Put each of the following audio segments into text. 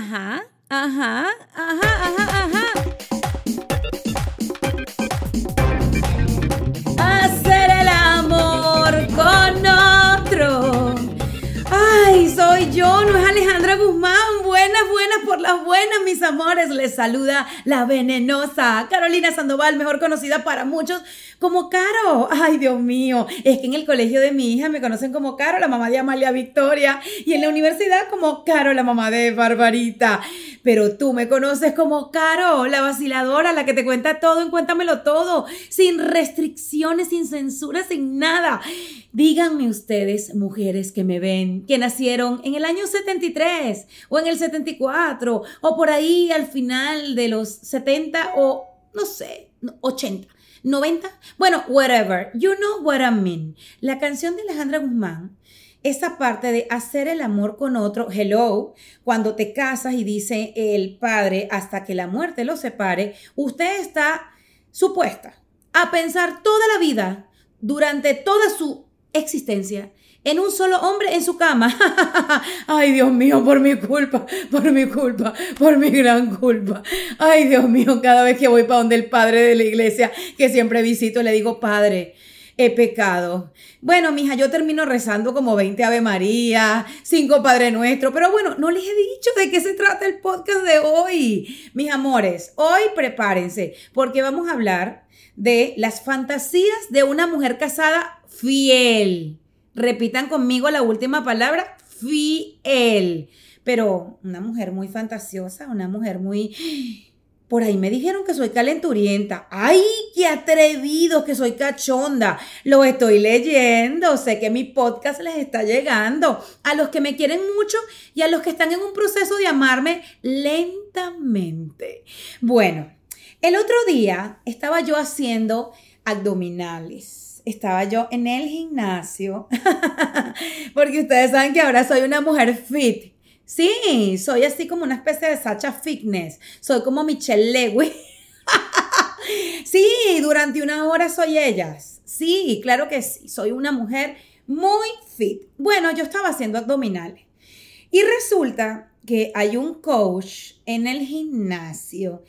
Ajá, ajá, ajá, ajá, ajá. Hacer el amor con otro. Ay, soy yo, no es Alejandra Guzmán. Buenas, buenas por las buenas, mis amores. Les saluda la venenosa Carolina Sandoval, mejor conocida para muchos como Caro. Ay, Dios mío, es que en el colegio de mi hija me conocen como Caro, la mamá de Amalia Victoria, y en la universidad como Caro, la mamá de Barbarita. Pero tú me conoces como Caro, la vaciladora, la que te cuenta todo en Cuéntamelo Todo, sin restricciones, sin censura, sin nada. Díganme ustedes, mujeres que me ven, que nacieron en el año 73 o en el 74 o por ahí al final de los 70 o no sé, 80. 90, bueno, whatever, you know what I mean. La canción de Alejandra Guzmán, esa parte de hacer el amor con otro, hello, cuando te casas y dice el padre hasta que la muerte lo separe, usted está supuesta a pensar toda la vida, durante toda su existencia, en un solo hombre en su cama. Ay, Dios mío, por mi culpa, por mi culpa, por mi gran culpa. Ay, Dios mío, cada vez que voy para donde el padre de la iglesia, que siempre visito, le digo, Padre, he pecado. Bueno, mija, yo termino rezando como 20 Ave María, 5 Padre Nuestro, pero bueno, no les he dicho de qué se trata el podcast de hoy. Mis amores, hoy prepárense, porque vamos a hablar de las fantasías de una mujer casada fiel. Repitan conmigo la última palabra, fiel. Pero una mujer muy fantasiosa, una mujer muy... Por ahí me dijeron que soy calenturienta. ¡Ay, qué atrevido que soy cachonda! Lo estoy leyendo. Sé que mi podcast les está llegando. A los que me quieren mucho y a los que están en un proceso de amarme lentamente. Bueno, el otro día estaba yo haciendo abdominales. Estaba yo en el gimnasio. Porque ustedes saben que ahora soy una mujer fit. Sí, soy así como una especie de Sacha Fitness. Soy como Michelle Lewis. sí, durante una hora soy ellas. Sí, claro que sí. Soy una mujer muy fit. Bueno, yo estaba haciendo abdominales. Y resulta que hay un coach en el gimnasio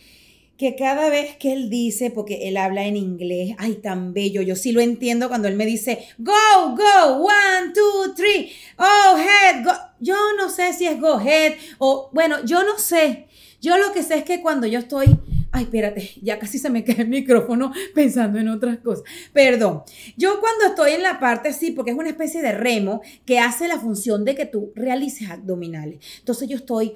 que cada vez que él dice, porque él habla en inglés, ay, tan bello, yo sí lo entiendo cuando él me dice, go, go, one, two, three, oh, head, go. Yo no sé si es go, head, o bueno, yo no sé. Yo lo que sé es que cuando yo estoy, ay, espérate, ya casi se me cae el micrófono pensando en otras cosas. Perdón. Yo cuando estoy en la parte así, porque es una especie de remo que hace la función de que tú realices abdominales. Entonces yo estoy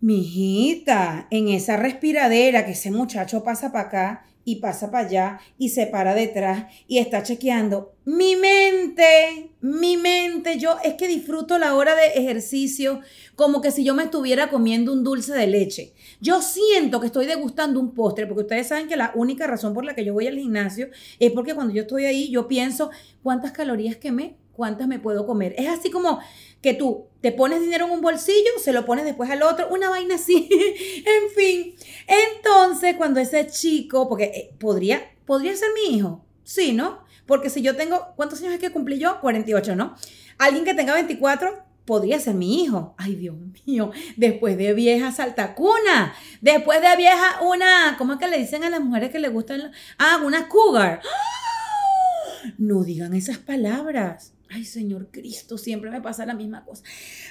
Mijita, en esa respiradera que ese muchacho pasa para acá y pasa para allá y se para detrás y está chequeando. Mi mente, mi mente, yo es que disfruto la hora de ejercicio como que si yo me estuviera comiendo un dulce de leche. Yo siento que estoy degustando un postre, porque ustedes saben que la única razón por la que yo voy al gimnasio es porque cuando yo estoy ahí yo pienso cuántas calorías quemé, cuántas me puedo comer. Es así como que tú te pones dinero en un bolsillo, se lo pones después al otro, una vaina así, en fin. Entonces, cuando ese chico, porque eh, podría, podría ser mi hijo, sí, ¿no? Porque si yo tengo, ¿cuántos años es que cumplí yo? 48, ¿no? Alguien que tenga 24 podría ser mi hijo. Ay, Dios mío, después de vieja saltacuna, después de vieja una, ¿cómo es que le dicen a las mujeres que le gustan? Ah, una cougar. ¡Ah! No digan esas palabras. Ay, Señor Cristo, siempre me pasa la misma cosa.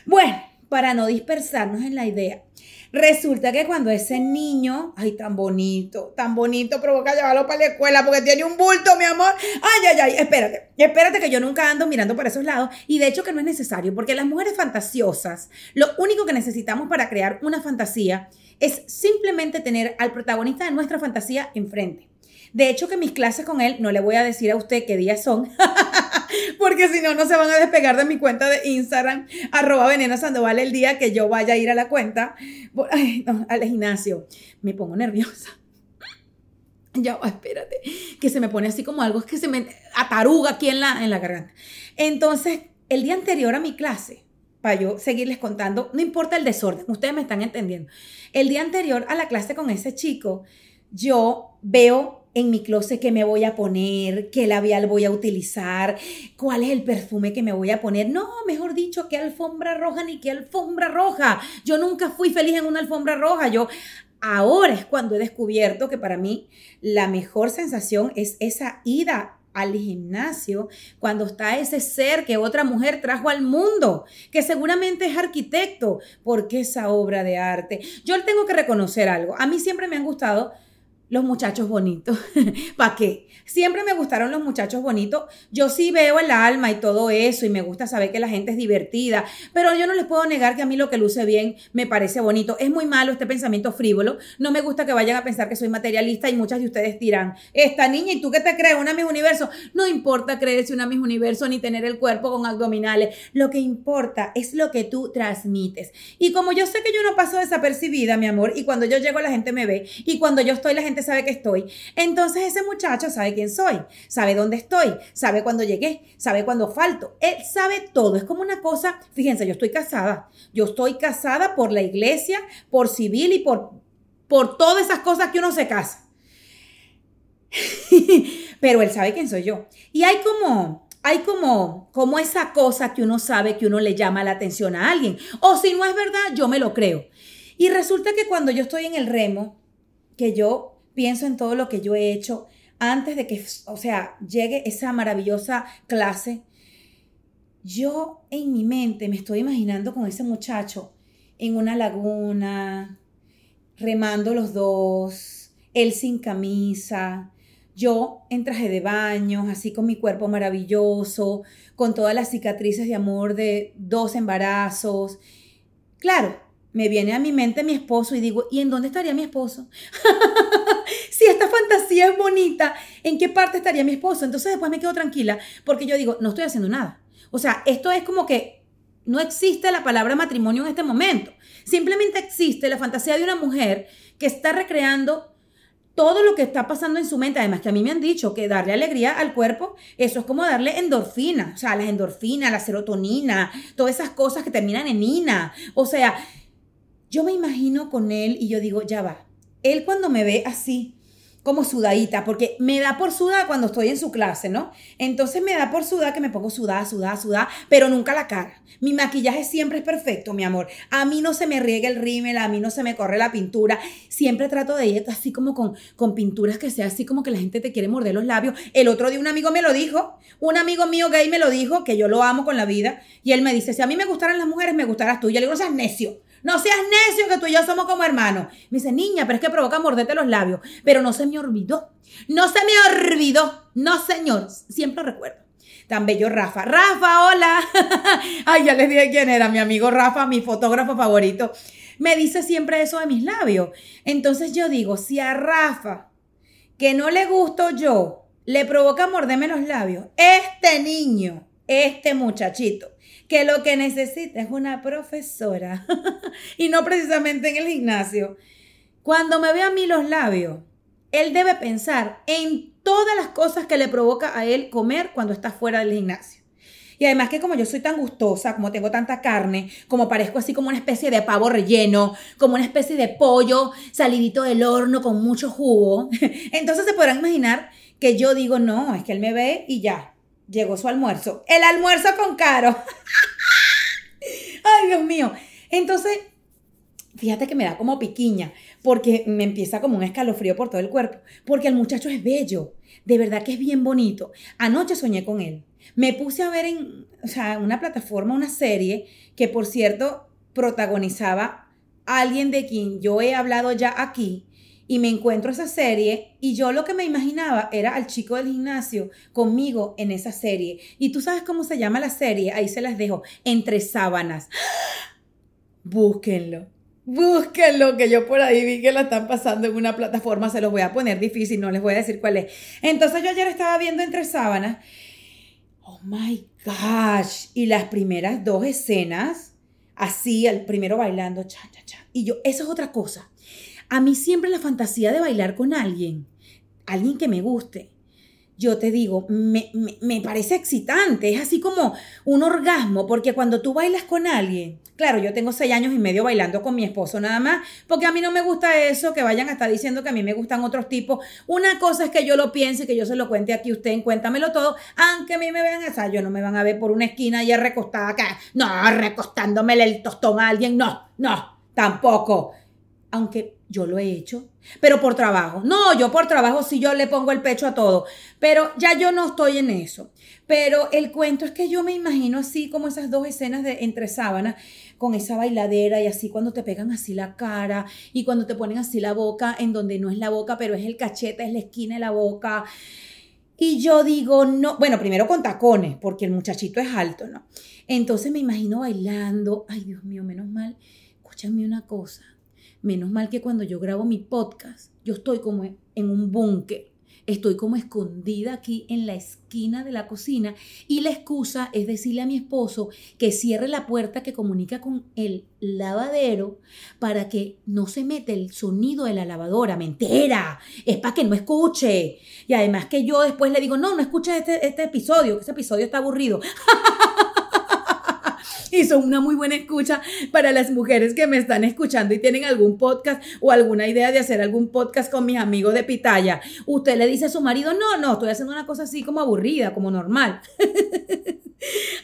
Bueno, para no dispersarnos en la idea, resulta que cuando ese niño, ay, tan bonito, tan bonito, provoca llevarlo para la escuela porque tiene un bulto, mi amor. Ay, ay, ay, espérate, espérate que yo nunca ando mirando para esos lados y de hecho que no es necesario porque las mujeres fantasiosas, lo único que necesitamos para crear una fantasía es simplemente tener al protagonista de nuestra fantasía enfrente. De hecho, que mis clases con él, no le voy a decir a usted qué días son, porque si no, no se van a despegar de mi cuenta de Instagram, arroba veneno sandoval, el día que yo vaya a ir a la cuenta, al gimnasio. Me pongo nerviosa. Ya espérate, que se me pone así como algo que se me ataruga aquí en la, en la garganta. Entonces, el día anterior a mi clase, para yo seguirles contando, no importa el desorden, ustedes me están entendiendo. El día anterior a la clase con ese chico, yo veo en mi closet qué me voy a poner, qué labial voy a utilizar, cuál es el perfume que me voy a poner. No, mejor dicho, qué alfombra roja ni qué alfombra roja. Yo nunca fui feliz en una alfombra roja. Yo ahora es cuando he descubierto que para mí la mejor sensación es esa ida al gimnasio cuando está ese ser que otra mujer trajo al mundo, que seguramente es arquitecto, porque esa obra de arte. Yo tengo que reconocer algo. A mí siempre me han gustado los muchachos bonitos. ¿Para qué? Siempre me gustaron los muchachos bonitos. Yo sí veo el alma y todo eso y me gusta saber que la gente es divertida, pero yo no les puedo negar que a mí lo que luce bien me parece bonito. Es muy malo este pensamiento frívolo. No me gusta que vayan a pensar que soy materialista y muchas de ustedes dirán, esta niña, ¿y tú qué te crees? ¿Una Miss Universo? No importa creerse una Miss Universo ni tener el cuerpo con abdominales. Lo que importa es lo que tú transmites. Y como yo sé que yo no paso desapercibida, mi amor, y cuando yo llego la gente me ve, y cuando yo estoy la gente sabe que estoy. Entonces ese muchacho sabe quién soy, sabe dónde estoy, sabe cuándo llegué, sabe cuándo falto. Él sabe todo. Es como una cosa, fíjense, yo estoy casada. Yo estoy casada por la iglesia, por civil y por, por todas esas cosas que uno se casa. Pero él sabe quién soy yo. Y hay como, hay como, como esa cosa que uno sabe que uno le llama la atención a alguien. O si no es verdad, yo me lo creo. Y resulta que cuando yo estoy en el remo, que yo pienso en todo lo que yo he hecho antes de que, o sea, llegue esa maravillosa clase. Yo en mi mente me estoy imaginando con ese muchacho en una laguna, remando los dos, él sin camisa, yo en traje de baño, así con mi cuerpo maravilloso, con todas las cicatrices de amor de dos embarazos. Claro, me viene a mi mente mi esposo y digo, ¿y en dónde estaría mi esposo? si esta fantasía es bonita, ¿en qué parte estaría mi esposo? Entonces después me quedo tranquila porque yo digo, no estoy haciendo nada. O sea, esto es como que no existe la palabra matrimonio en este momento. Simplemente existe la fantasía de una mujer que está recreando todo lo que está pasando en su mente. Además, que a mí me han dicho que darle alegría al cuerpo, eso es como darle endorfina. O sea, las endorfinas, la serotonina, todas esas cosas que terminan en ina. O sea, yo me imagino con él y yo digo, ya va. Él cuando me ve así, como sudadita, porque me da por sudar cuando estoy en su clase, ¿no? Entonces me da por sudar que me pongo sudada, sudada, sudada, pero nunca la cara. Mi maquillaje siempre es perfecto, mi amor. A mí no se me riega el rímel, a mí no se me corre la pintura. Siempre trato de ir así como con, con pinturas que sea así como que la gente te quiere morder los labios. El otro día un amigo me lo dijo, un amigo mío gay me lo dijo, que yo lo amo con la vida, y él me dice, si a mí me gustaran las mujeres, me gustarás tú. Yo le digo, no seas necio. No seas necio que tú y yo somos como hermanos. Me dice, niña, pero es que provoca morderte los labios. Pero no se me olvidó. No se me olvidó. No, señor. Siempre recuerdo. Tan bello Rafa. Rafa, hola. Ay, ya les dije quién era mi amigo Rafa, mi fotógrafo favorito. Me dice siempre eso de mis labios. Entonces yo digo, si a Rafa, que no le gusto yo, le provoca morderme los labios, este niño, este muchachito, que lo que necesita es una profesora y no precisamente en el gimnasio. Cuando me ve a mí los labios, él debe pensar en todas las cosas que le provoca a él comer cuando está fuera del gimnasio. Y además que como yo soy tan gustosa, como tengo tanta carne, como parezco así como una especie de pavo relleno, como una especie de pollo salidito del horno con mucho jugo, entonces se podrán imaginar que yo digo, no, es que él me ve y ya, llegó su almuerzo. El almuerzo con Caro. Ay, Dios mío. Entonces, fíjate que me da como piquiña, porque me empieza como un escalofrío por todo el cuerpo, porque el muchacho es bello, de verdad que es bien bonito. Anoche soñé con él. Me puse a ver en o sea, una plataforma una serie que, por cierto, protagonizaba alguien de quien yo he hablado ya aquí, y me encuentro esa serie y yo lo que me imaginaba era al chico del gimnasio conmigo en esa serie. Y tú sabes cómo se llama la serie, ahí se las dejo, entre sábanas. Búsquenlo. Búsquenlo, que yo por ahí vi que la están pasando en una plataforma, se los voy a poner difícil, no les voy a decir cuál es. Entonces yo ayer estaba viendo entre sábanas. Oh my gosh. Y las primeras dos escenas, así, el primero bailando, cha, cha, cha. Y yo, eso es otra cosa. A mí siempre la fantasía de bailar con alguien, alguien que me guste. yo te digo, me, me, parece excitante, es así como un orgasmo, porque cuando tú bailas con alguien, claro, yo tengo seis años y medio bailando con mi esposo nada más, porque a mí no me gusta eso, que vayan a estar diciendo que a mí me gustan otros tipos. Una cosa es que yo lo piense, que yo se lo cuente aquí a usted, cuéntamelo todo, aunque a mí me vean esa, yo no me van a ver por una esquina y recostada acá, no, recostándome el tostón a alguien, no, no, tampoco. Aunque yo lo he hecho, pero por trabajo. No, yo por trabajo sí yo le pongo el pecho a todo, pero ya yo no estoy en eso. Pero el cuento es que yo me imagino así como esas dos escenas de entre sábanas con esa bailadera y así cuando te pegan así la cara y cuando te ponen así la boca en donde no es la boca, pero es el cachete, es la esquina de la boca. Y yo digo, no, bueno, primero con tacones, porque el muchachito es alto, ¿no? Entonces me imagino bailando, ay Dios mío, menos mal, escúchame una cosa, Menos mal que cuando yo grabo mi podcast, yo estoy como en un búnker. Estoy como escondida aquí en la esquina de la cocina y la excusa es decirle a mi esposo que cierre la puerta que comunica con el lavadero para que no se mete el sonido de la lavadora. Mentira, es para que no escuche. Y además que yo después le digo, no, no escuches este, este episodio, ese episodio está aburrido. y son una muy buena escucha para las mujeres que me están escuchando y tienen algún podcast o alguna idea de hacer algún podcast con mis amigos de Pitaya. Usted le dice a su marido, no, no, estoy haciendo una cosa así como aburrida, como normal.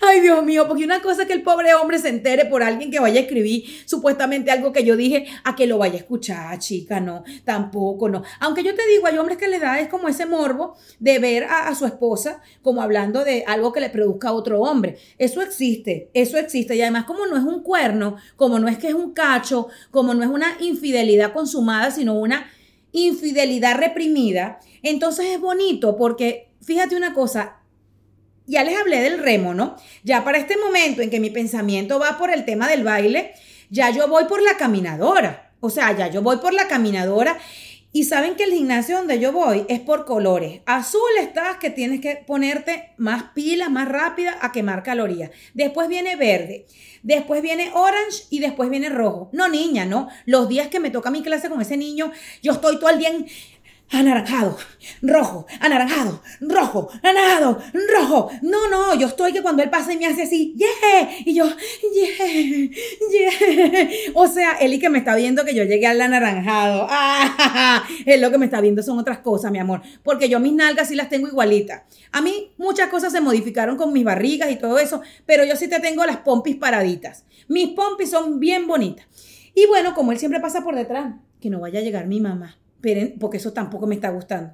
Ay, Dios mío, porque una cosa es que el pobre hombre se entere por alguien que vaya a escribir supuestamente algo que yo dije, a que lo vaya a escuchar, chica, no, tampoco, no. Aunque yo te digo, hay hombres que le da es como ese morbo de ver a, a su esposa como hablando de algo que le produzca a otro hombre. Eso existe, eso existe. Y además, como no es un cuerno, como no es que es un cacho, como no es una infidelidad consumada, sino una infidelidad reprimida, entonces es bonito porque, fíjate una cosa, ya les hablé del remo, ¿no? Ya para este momento en que mi pensamiento va por el tema del baile, ya yo voy por la caminadora. O sea, ya yo voy por la caminadora. Y saben que el gimnasio donde yo voy es por colores. Azul estás que tienes que ponerte más pilas, más rápida a quemar calorías. Después viene verde. Después viene orange y después viene rojo. No, niña, no. Los días que me toca mi clase con ese niño, yo estoy todo el día en anaranjado, rojo, anaranjado, rojo, anaranjado, rojo. No, no, yo estoy que cuando él pasa y me hace así, yeah, y yo, yeah, yeah. O sea, él y que me está viendo que yo llegué al anaranjado. Ah, él lo que me está viendo son otras cosas, mi amor, porque yo mis nalgas sí las tengo igualitas. A mí muchas cosas se modificaron con mis barrigas y todo eso, pero yo sí te tengo las pompis paraditas. Mis pompis son bien bonitas. Y bueno, como él siempre pasa por detrás, que no vaya a llegar mi mamá porque eso tampoco me está gustando.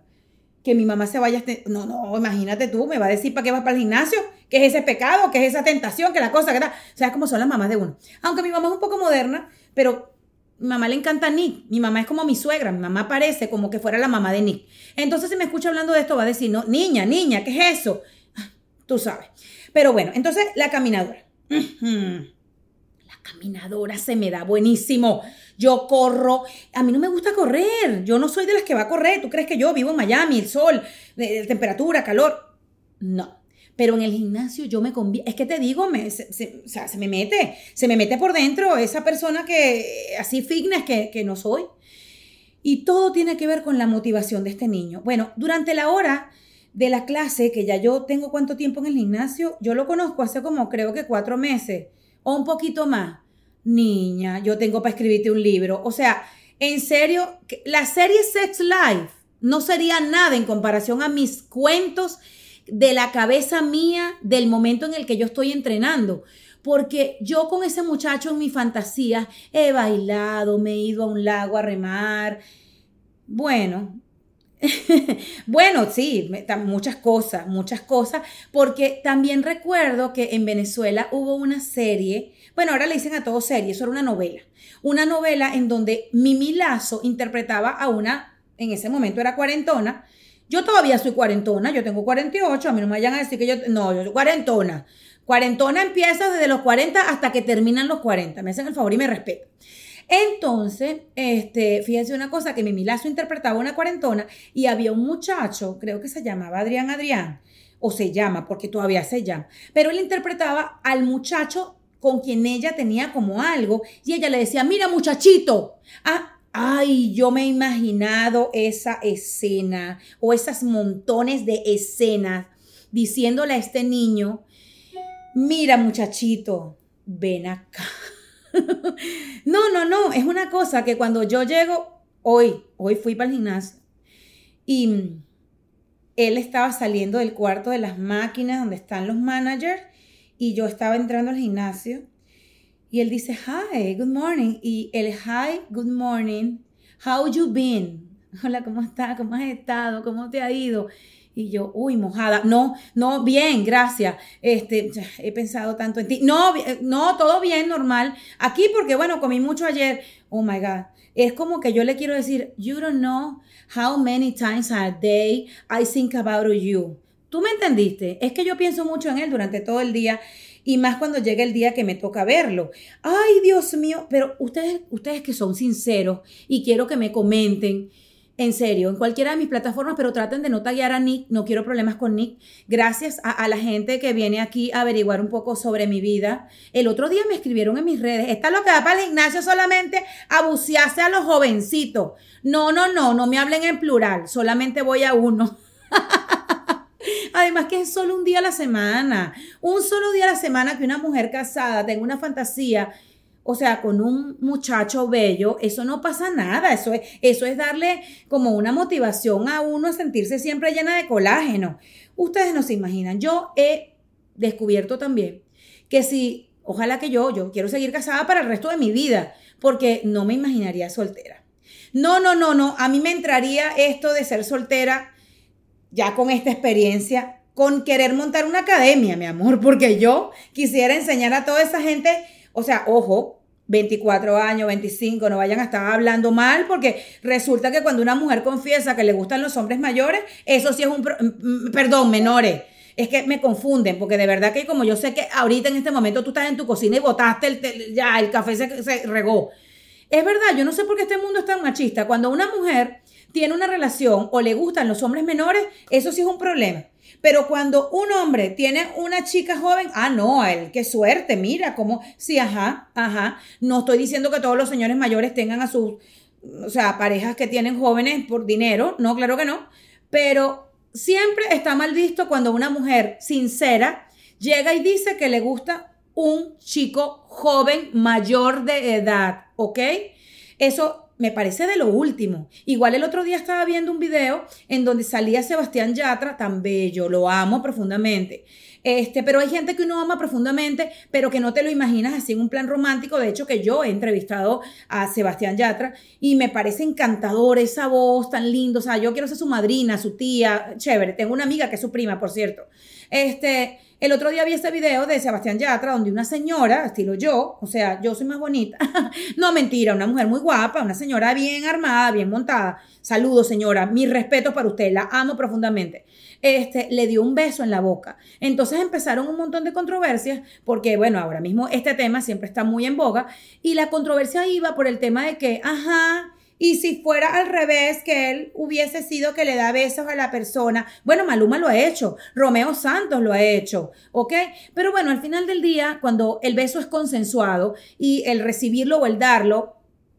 Que mi mamá se vaya, este, no, no, imagínate tú, me va a decir para qué vas para el gimnasio, que es ese pecado, que es esa tentación, que la cosa, que tal. O sea, como son las mamás de uno. Aunque mi mamá es un poco moderna, pero mi mamá le encanta Nick. Mi mamá es como mi suegra. Mi mamá parece como que fuera la mamá de Nick. Entonces, si me escucha hablando de esto, va a decir, no, niña, niña, ¿qué es eso? Ah, tú sabes. Pero bueno, entonces la caminadora. La caminadora se me da buenísimo yo corro. A mí no me gusta correr. Yo no soy de las que va a correr. ¿Tú crees que yo vivo en Miami, el sol, de, temperatura, calor? No. Pero en el gimnasio yo me convierto. Es que te digo, me, se, o sea, se me mete. Se me mete por dentro esa persona que, así fitness que, que no soy. Y todo tiene que ver con la motivación de este niño. Bueno, durante la hora de la clase, que ya yo tengo cuánto tiempo en el gimnasio, yo lo conozco hace como creo que cuatro meses o un poquito más niña, yo tengo para escribirte un libro. O sea, en serio, la serie Sex Life no sería nada en comparación a mis cuentos de la cabeza mía del momento en el que yo estoy entrenando. Porque yo con ese muchacho en mi fantasía he bailado, me he ido a un lago a remar. Bueno, bueno, sí, muchas cosas, muchas cosas, porque también recuerdo que en Venezuela hubo una serie bueno, ahora le dicen a todo serie, eso era una novela. Una novela en donde Mimi Lazo interpretaba a una, en ese momento era cuarentona. Yo todavía soy cuarentona, yo tengo 48, a mí no me vayan a decir que yo, no, yo soy cuarentona. Cuarentona empieza desde los 40 hasta que terminan los 40. Me hacen el favor y me respetan. Entonces, este, fíjense una cosa, que Mimi Lazo interpretaba una cuarentona y había un muchacho, creo que se llamaba Adrián Adrián, o se llama, porque todavía se llama, pero él interpretaba al muchacho con quien ella tenía como algo y ella le decía, mira muchachito, ah, Ay, yo me he imaginado esa escena o esas montones de escenas diciéndole a este niño, mira muchachito, ven acá. no, no, no, es una cosa que cuando yo llego, hoy, hoy fui para el gimnasio y él estaba saliendo del cuarto de las máquinas donde están los managers y yo estaba entrando al gimnasio y él dice, hi, good morning. Y el hi, good morning, how you been? Hola, ¿cómo estás? ¿Cómo has estado? ¿Cómo te ha ido? Y yo, uy, mojada. No, no, bien, gracias. Este, he pensado tanto en ti. No, no, todo bien, normal. Aquí porque, bueno, comí mucho ayer. Oh my God. Es como que yo le quiero decir, you don't know how many times a day I think about you. ¿Tú me entendiste? Es que yo pienso mucho en él durante todo el día y más cuando llega el día que me toca verlo. Ay, Dios mío, pero ustedes, ustedes que son sinceros y quiero que me comenten. En serio, en cualquiera de mis plataformas, pero traten de no taguear a Nick, no quiero problemas con Nick. Gracias a, la gente que viene aquí a averiguar un poco sobre mi vida. El otro día me escribieron en mis redes, está lo que va para el gimnasio solamente a a los jovencitos. No, no, no, no me hablen en plural, solamente voy a uno. Además que es solo un día a la semana. Un solo día a la semana que una mujer casada tenga una fantasía, o sea, con un muchacho bello, eso no pasa nada. Eso es, eso es darle como una motivación a uno a sentirse siempre llena de colágeno. Ustedes no se imaginan. Yo he descubierto también que si, ojalá que yo, yo quiero seguir casada para el resto de mi vida, porque no me imaginaría soltera. No, no, no, no. A mí me entraría esto de ser soltera ya con esta experiencia, con querer montar una academia, mi amor, porque yo quisiera enseñar a toda esa gente, o sea, ojo, 24 años, 25, no vayan a estar hablando mal, porque resulta que cuando una mujer confiesa que le gustan los hombres mayores, eso sí es un, perdón, menores. Es que me confunden, porque de verdad que como yo sé que ahorita en este momento tú estás en tu cocina y botaste el, ya el café se, se regó. Es verdad, yo no sé por qué este mundo es tan machista. Cuando una mujer tiene una relación o le gustan los hombres menores, eso sí es un problema. Pero cuando un hombre tiene una chica joven, ah, no, él, qué suerte, mira cómo, sí, ajá, ajá. No estoy diciendo que todos los señores mayores tengan a sus, o sea, parejas que tienen jóvenes por dinero, no, claro que no. Pero siempre está mal visto cuando una mujer sincera llega y dice que le gusta un chico joven mayor de edad, ¿ok? Eso me parece de lo último. Igual el otro día estaba viendo un video en donde salía Sebastián Yatra, tan bello, lo amo profundamente. Este, pero hay gente que uno ama profundamente, pero que no te lo imaginas así en un plan romántico. De hecho, que yo he entrevistado a Sebastián Yatra y me parece encantador esa voz tan linda. O sea, yo quiero ser su madrina, su tía, chévere. Tengo una amiga que es su prima, por cierto. Este, el otro día vi este video de Sebastián Yatra, donde una señora, estilo yo, o sea, yo soy más bonita. no, mentira, una mujer muy guapa, una señora bien armada, bien montada. Saludos, señora, mis respetos para usted, la amo profundamente. Este, le dio un beso en la boca. Entonces empezaron un montón de controversias, porque bueno, ahora mismo este tema siempre está muy en boga, y la controversia iba por el tema de que, ajá, y si fuera al revés, que él hubiese sido que le da besos a la persona. Bueno, Maluma lo ha hecho, Romeo Santos lo ha hecho, ¿ok? Pero bueno, al final del día, cuando el beso es consensuado y el recibirlo o el darlo,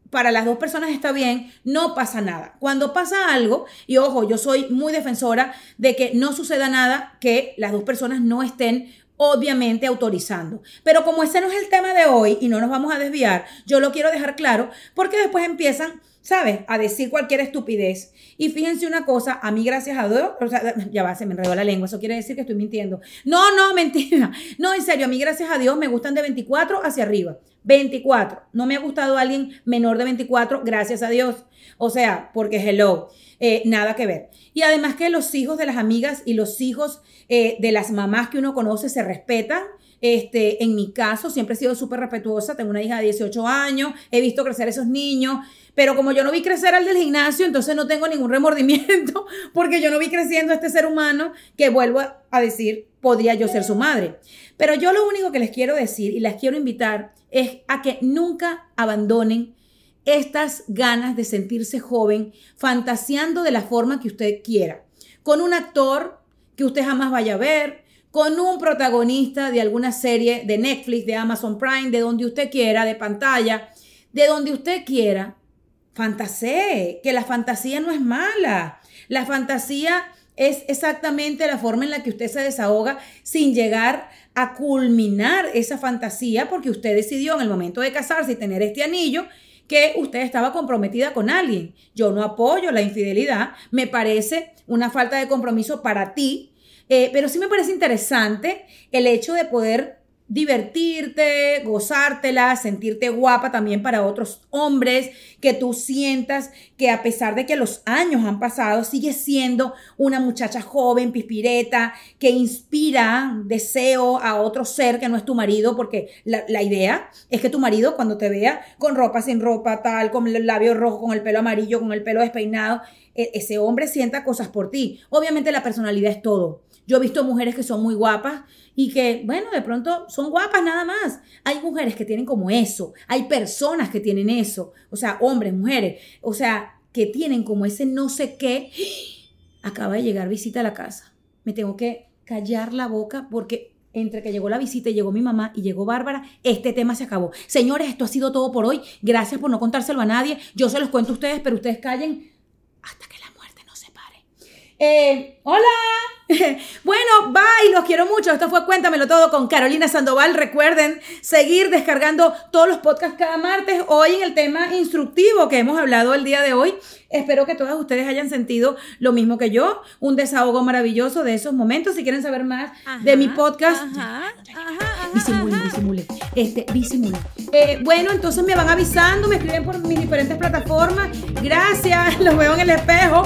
para las dos personas está bien, no pasa nada. Cuando pasa algo, y ojo, yo soy muy defensora de que no suceda nada que las dos personas no estén obviamente autorizando. Pero como ese no es el tema de hoy y no nos vamos a desviar, yo lo quiero dejar claro porque después empiezan ¿sabes? A decir cualquier estupidez. Y fíjense una cosa, a mí gracias a Dios, o sea, ya va, se me enredó la lengua, eso quiere decir que estoy mintiendo. No, no, mentira. No, en serio, a mí gracias a Dios me gustan de 24 hacia arriba. 24. No me ha gustado alguien menor de 24, gracias a Dios. O sea, porque hello, eh, nada que ver. Y además que los hijos de las amigas y los hijos eh, de las mamás que uno conoce se respetan. Este, en mi caso, siempre he sido súper respetuosa. Tengo una hija de 18 años, he visto crecer esos niños. Pero como yo no vi crecer al del gimnasio, entonces no tengo ningún remordimiento porque yo no vi creciendo a este ser humano que vuelvo a decir, podría yo ser su madre. Pero yo lo único que les quiero decir y les quiero invitar es a que nunca abandonen estas ganas de sentirse joven, fantaseando de la forma que usted quiera, con un actor que usted jamás vaya a ver, con un protagonista de alguna serie de Netflix, de Amazon Prime, de donde usted quiera, de pantalla, de donde usted quiera, fantasee, que la fantasía no es mala. La fantasía es exactamente la forma en la que usted se desahoga sin llegar a culminar esa fantasía porque usted decidió en el momento de casarse y tener este anillo que usted estaba comprometida con alguien. Yo no apoyo la infidelidad, me parece una falta de compromiso para ti, eh, pero sí me parece interesante el hecho de poder divertirte, gozártela, sentirte guapa también para otros hombres, que tú sientas que a pesar de que los años han pasado, sigues siendo una muchacha joven, pispireta, que inspira deseo a otro ser que no es tu marido, porque la, idea es que tu marido cuando te vea con ropa, sin ropa, tal, con el labio rojo, con el pelo amarillo, con el pelo despeinado, e, ese hombre sienta cosas por ti. Obviamente la personalidad es todo. Yo he visto mujeres que son muy guapas y que, bueno, de pronto son guapas nada más. Hay mujeres que tienen como eso, hay personas que tienen eso, o sea, hombres, mujeres, o sea, que tienen como ese no sé qué. Acaba de llegar visita a la casa. Me tengo que callar la boca porque entre que llegó la visita y llegó mi mamá y llegó Bárbara, este tema se acabó. Señores, esto ha sido todo por hoy. Gracias por no contárselo a nadie. Yo se los cuento a ustedes, pero ustedes callen hasta que la. Eh, hola. bueno, bye, los quiero mucho. Esto fue Cuéntamelo Todo con Carolina Sandoval. Recuerden seguir descargando todos los podcasts cada martes. Hoy en el tema instructivo que hemos hablado el día de hoy. Espero que todas ustedes hayan sentido lo mismo que yo, un desahogo maravilloso de esos momentos. Si quieren saber más de mi podcast, disimule, disimule, este, disimule. Eh, bueno, entonces me van avisando, me escriben por mis diferentes plataformas. Gracias, los veo en el espejo.